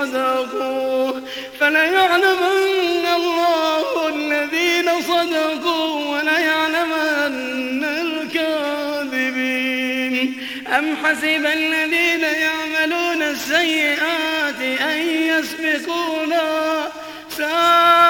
صدقوا فليعلمن الله الذين صدقوا وليعلمن الكاذبين. أم حسب الذين يعملون السيئات أن يسبقونا ساء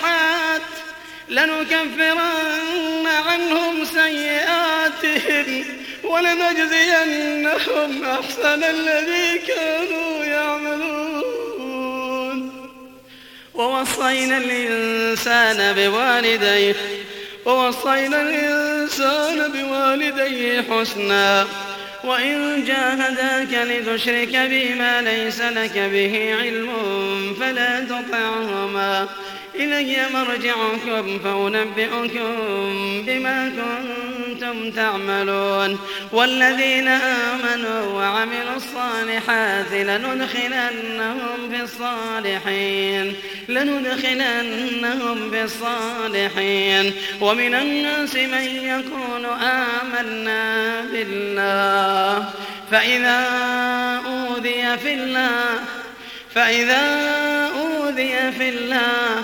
لنكفرن عنهم سيئاتهم ولنجزينهم أحسن الذي كانوا يعملون. ووصينا الإنسان بوالديه ووصينا الإنسان بوالديه حسنا. وإن جاهداك لتشرك بي ما ليس لك به علم فلا تطعهما. إلي مرجعكم فأنبئكم بما كنتم تعملون والذين آمنوا وعملوا الصالحات لندخلنهم في الصالحين لندخلنهم في الصالحين. ومن الناس من يقول آمنا بالله فإذا أوذي في الله فإذا أوذي في الله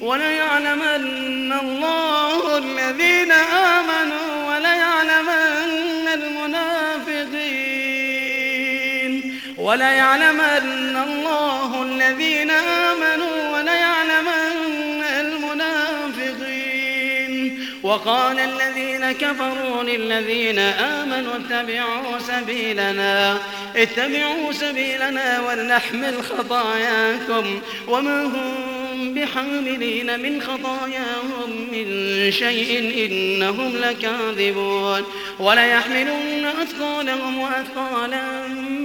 وليعلمن الله الذين آمنوا وليعلمن المنافقين. وليعلمن الله الذين آمنوا وليعلمن المنافقين. وقال الذين كفروا للذين آمنوا اتبعوا سبيلنا اتبعوا سبيلنا ولنحمل خطاياكم. وما هم بحاملين من خطاياهم من شيء إنهم لكاذبون. وليحملن أثقالهم وأثقالا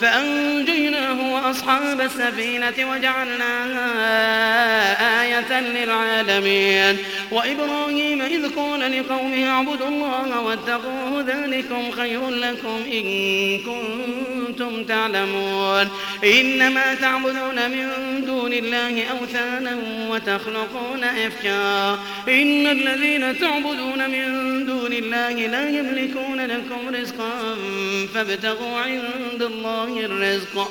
فأنجيناه وأصحاب السفينة وجعلناها آية للعالمين. وإبراهيم إذ قال لقومه اعبدوا الله واتقوه ذلكم خير لكم إن كنتم تعلمون. إنما تعبدون من دون الله أوثانا وتخلقون إفكا إن الذين تعبدون من دون الله لا يملكون لكم رزقا فابتغوا عند الله الرزق.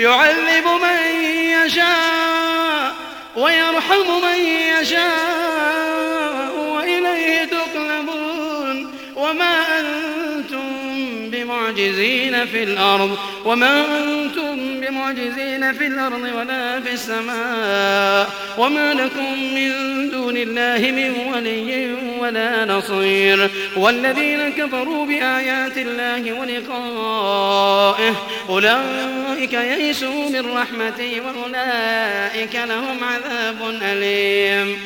يعذب من يشاء ويرحم من يشاء وإليه تقلبون وما أنتم بمعجزين في الأرض وما أنتم بمعجزين في الأرض ولا في السماء وما لكم من دون الله من ولي ولا نصير والذين كفروا بآيات الله ولقائه أولئك يئسوا من رحمتي وأولئك لهم عذاب أليم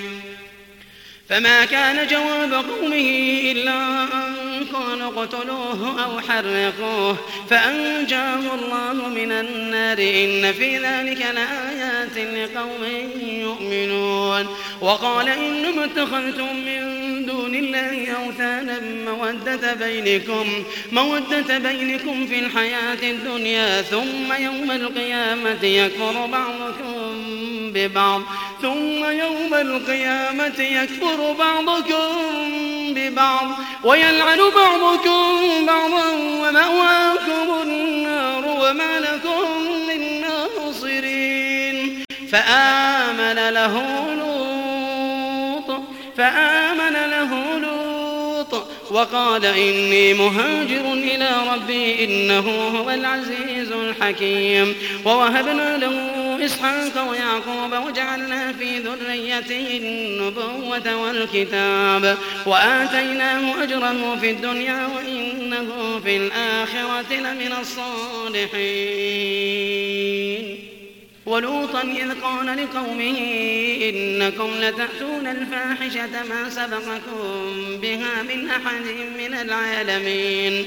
فما كان جواب قومه إلا أن قالوا اقتلوه أو حرقوه فأنجاه الله من النار. إن في ذلك لآيات لقوم يؤمنون. وقال إنما اتخذتم من دون الله أوثانا مودة بينكم مودة بينكم في الحياة الدنيا ثم يوم القيامة يكفر بعضكم ببعض. ثم يوم القيامة يكفر بعضكم ببعض ويلعن بعضكم بعضا ومأواكم النار وما لكم من ناصرين. فآمن له لوط فآمن له لوط وقال إني مهاجر إلى ربي إنه هو العزيز الحكيم. ووهبنا له إسحاق ويعقوب وجعلنا في ذريته النبوة والكتاب وآتيناه أجره في الدنيا وإنه في الآخرة لمن الصالحين. ولوطا إذ قال لقومه إنكم لتأتون الفاحشة ما سبقكم بها من أحد من العالمين.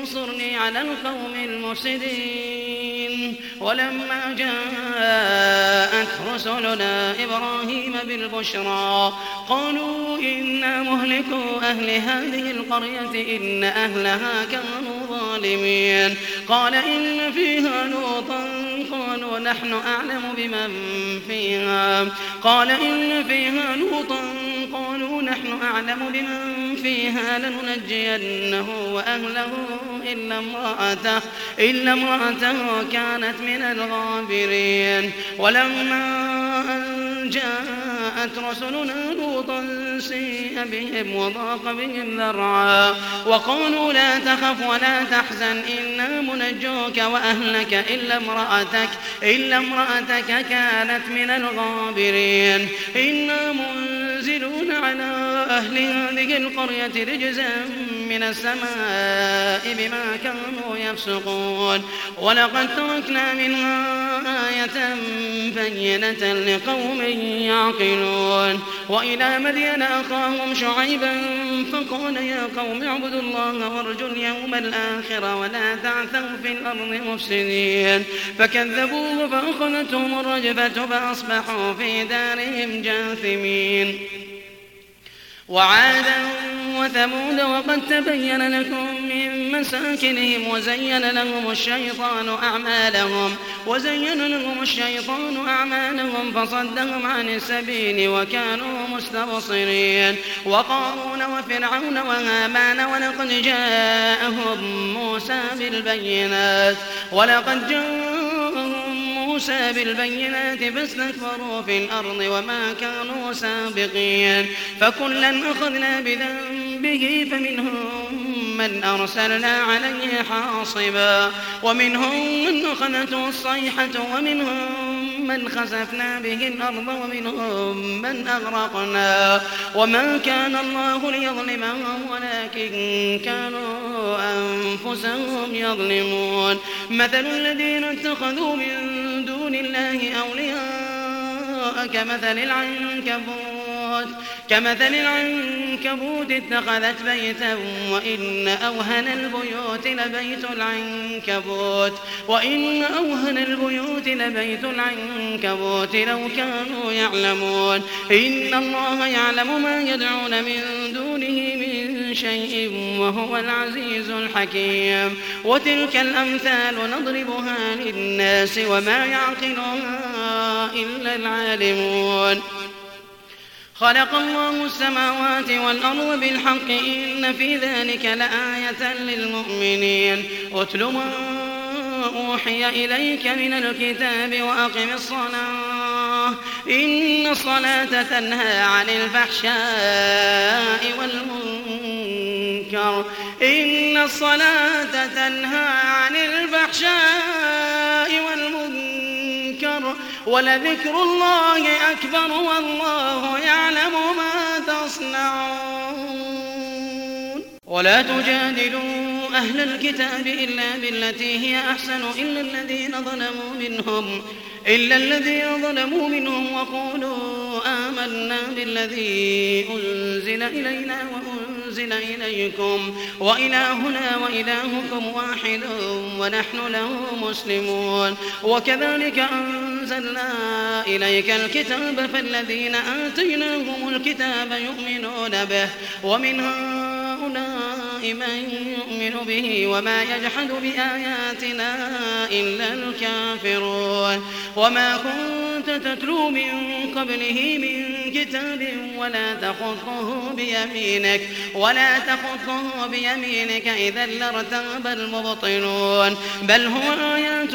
انصرني على القوم المفسدين. ولما جاءت رسلنا إبراهيم بالبشرى قالوا إنا مهلكوا أهل هذه القرية إن أهلها كانوا ظالمين. قال إن فيها لوطا قالوا نحن أعلم بمن فيها. قال إن فيها لوطا أعلم بمن فيها لننجينه وأهله إلا امرأته, إلا امرأته كانت من الغابرين. ولما أن جاءت رسلنا لوطا سيء بهم وضاق بهم ذرعا وقالوا لا تخف ولا تحزن إنا منجوك وأهلك إلا امرأتك إلا امرأتك كانت من الغابرين. إنا منزلون على أهل هذه القرية رجزا من السماء بما كانوا يفسقون. ولقد تركنا منها آية بينة لقوم يعقلون. وإلى مدين أخاهم شعيبا فقال يا قوم اعبدوا الله وارجوا اليوم الآخر ولا تعثوا في الأرض مفسدين. فكذبوه فأخذتهم الرجفة فأصبحوا في دارهم جاثمين. وعادا وثمود وقد تبين لكم من مساكنهم وزين لهم الشيطان أعمالهم وزين لهم الشيطان أعمالهم فصدهم عن السبيل وكانوا مستبصرين وقارون وفرعون وهامان ولقد جاءهم موسى بالبينات ولقد جاءهم موسى بالبينات فاستكبروا في الأرض وما كانوا سابقين. فكلا أخذنا بذنبه فمنهم من أرسلنا عليه حاصبا. ومنهم من أخذته الصيحة ومنهم من خسفنا به الأرض ومنهم من أغرقنا. وما كان الله ليظلمهم ولكن كانوا أنفسهم يظلمون. مثل الذين اتخذوا من الله أولياء كمثل العنكبوت كمثل العنكبوت اتخذت بيتا وإن أوهن البيوت لبيت العنكبوت وإن أوهن البيوت لبيت العنكبوت لو كانوا يعلمون. إن الله يعلم ما يدعون من شيء وهو العزيز الحكيم. وتلك الأمثال نضربها للناس وما يعقلها إلا العالمون. خلق الله السماوات والأرض بالحق إن في ذلك لآية للمؤمنين. أتل ما أوحي إليك من الكتاب وأقم الصلاة. إن الصلاة تنهى عن الفحشاء والمنكر. إن الصلاة تنهى عن الفحشاء والمنكر ولذكر الله أكبر والله يعلم ما تصنعون. ولا تجادلوا أهل الكتاب إلا بالتي هي أحسن إلا الذين ظلموا منهم إلا الذين ظلموا منهم وقولوا آمنا بالذي أنزل إلينا وأنزل إليكم وإلهنا وإلهكم واحد ونحن له مسلمون وكذلك أنزلنا إليك الكتاب فالذين آتيناهم الكتاب يؤمنون به ومن هؤلاء من يؤمن به وما يجحد بآياتنا إلا الكافرون. وما كنت تتلو من قبله من كتاب ولا تخطه بيمينك ولا تخطه بيمينك إذا لارتاب المبطلون. بل هو آيات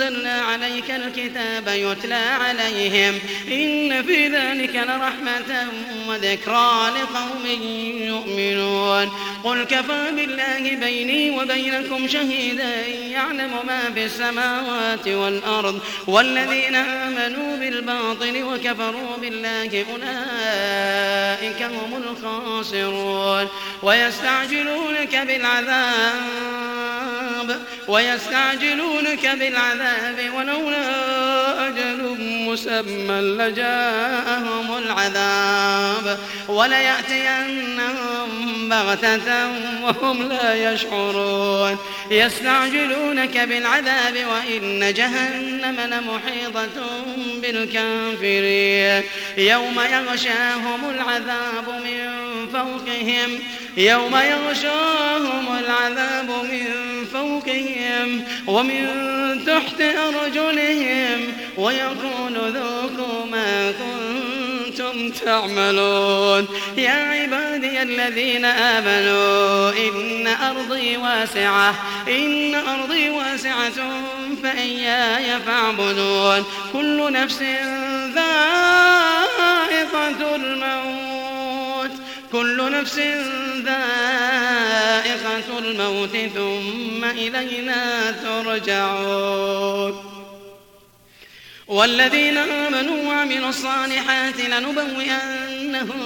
أنزلنا عليك الكتاب يتلى عليهم إن في ذلك لرحمة وذكرى لقوم يؤمنون قل كفى بالله بيني وبينكم شهيدا يعلم ما في السماوات والأرض والذين آمنوا بالباطل وكفروا بالله أولئك هم الخاسرون ويستعجلونك بالعذاب ويستعجلونك بالعذاب ولولا أجل مسمى لجاءهم العذاب وليأتينهم بغتة وهم لا يشعرون. يستعجلونك بالعذاب وإن جهنم لمحيطة بالكافرين. يوم يغشاهم العذاب من فوقهم يوم يغشاهم العذاب من فوقهم ومن تحت أرجلهم ويقول ذوقوا ما كنتم تعملون. يا عبادي الذين آمنوا إن أرضي واسعة إن أرضي واسعة فإياي فاعبدون. كل نفس ذائقة الموت. كل نفس ذائقة الموت ثم إلينا ترجعون. والذين آمنوا وعملوا الصالحات لنبوئنهم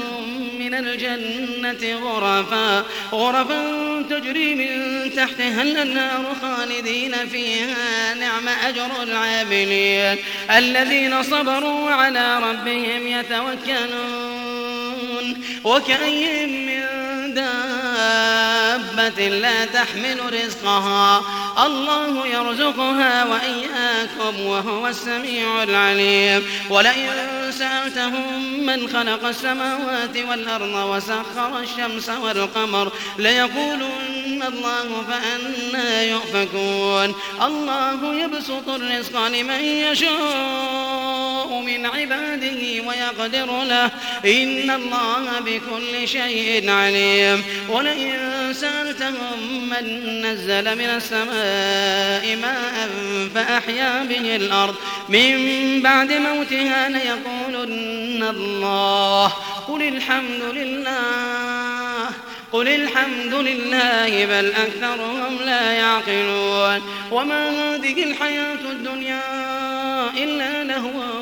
من الجنة غرفا غرفا تجري من تحتها الأنهار خالدين فيها نعم أجر العاملين. الذين صبروا على ربهم يتوكلون. وكأي من دابة لا تحمل رزقها. الله يرزقها وإياكم وهو السميع العليم. ولئن سألتهم من خلق السماوات والأرض وسخر الشمس والقمر ليقولن الله فأنا يؤفكون. الله يبسط الرزق لمن يشاء من عباده ويقدر له. إن الله بكل شيء عليم. ولئن سألتهم من نزل من السماء ماء فأحيا به الأرض. من بعد موتها ليقولن الله. قل الحمد لله. قل الحمد لله بل أكثرهم لا يعقلون. وما هذه الحياة الدنيا إلا لهو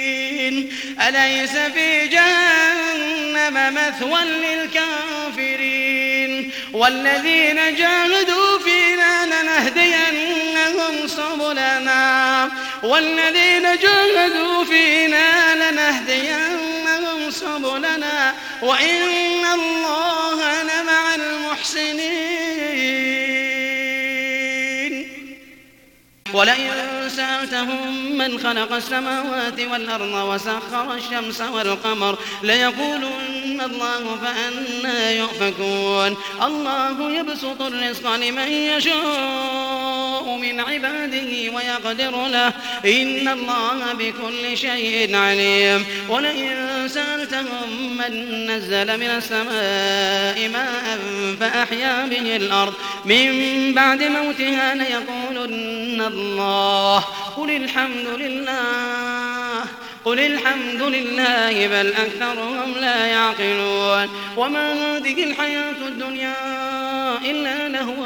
أليس في جهنم مثوى للكافرين؟ والذين جاهدوا فينا لنهدينهم سبلنا. والذين جاهدوا فينا لنهدينهم سبلنا. وإن الله لمع المحسنين. ولئن سألتهم من خلق السماوات والأرض وسخر الشمس والقمر ليقولن الله فأنا يؤفكون. الله يبسط الرزق لمن يشاء من عباده ويقدر له. إن الله بكل شيء عليم. ولئن سألتهم من نزل من السماء ماء فأحيا به الأرض. من بعد موتها ليقولن الله قل الحمد لله قل الحمد لله بل أكثرهم لا يعقلون. وما هذه الحياة الدنيا إلا لهو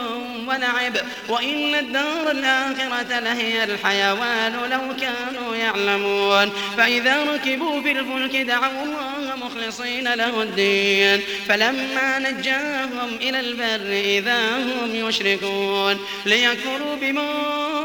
ولعب وإن الدار الآخرة لهي الحيوان لو كانوا يعلمون. فإذا ركبوا في الفلك دعوا الله مخلصين له الدين. فلما نجاهم إلى البر إذا هم يشركون. ليكفروا بما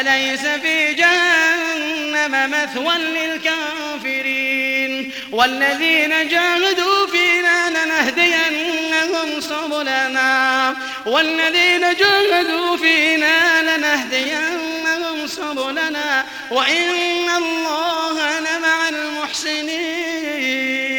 أليس في جهنم مثوى للكافرين؟ والذين جاهدوا فينا لنهدينهم سبلنا. والذين جاهدوا فينا لنهدينهم سبلنا. وإن الله لمع المحسنين.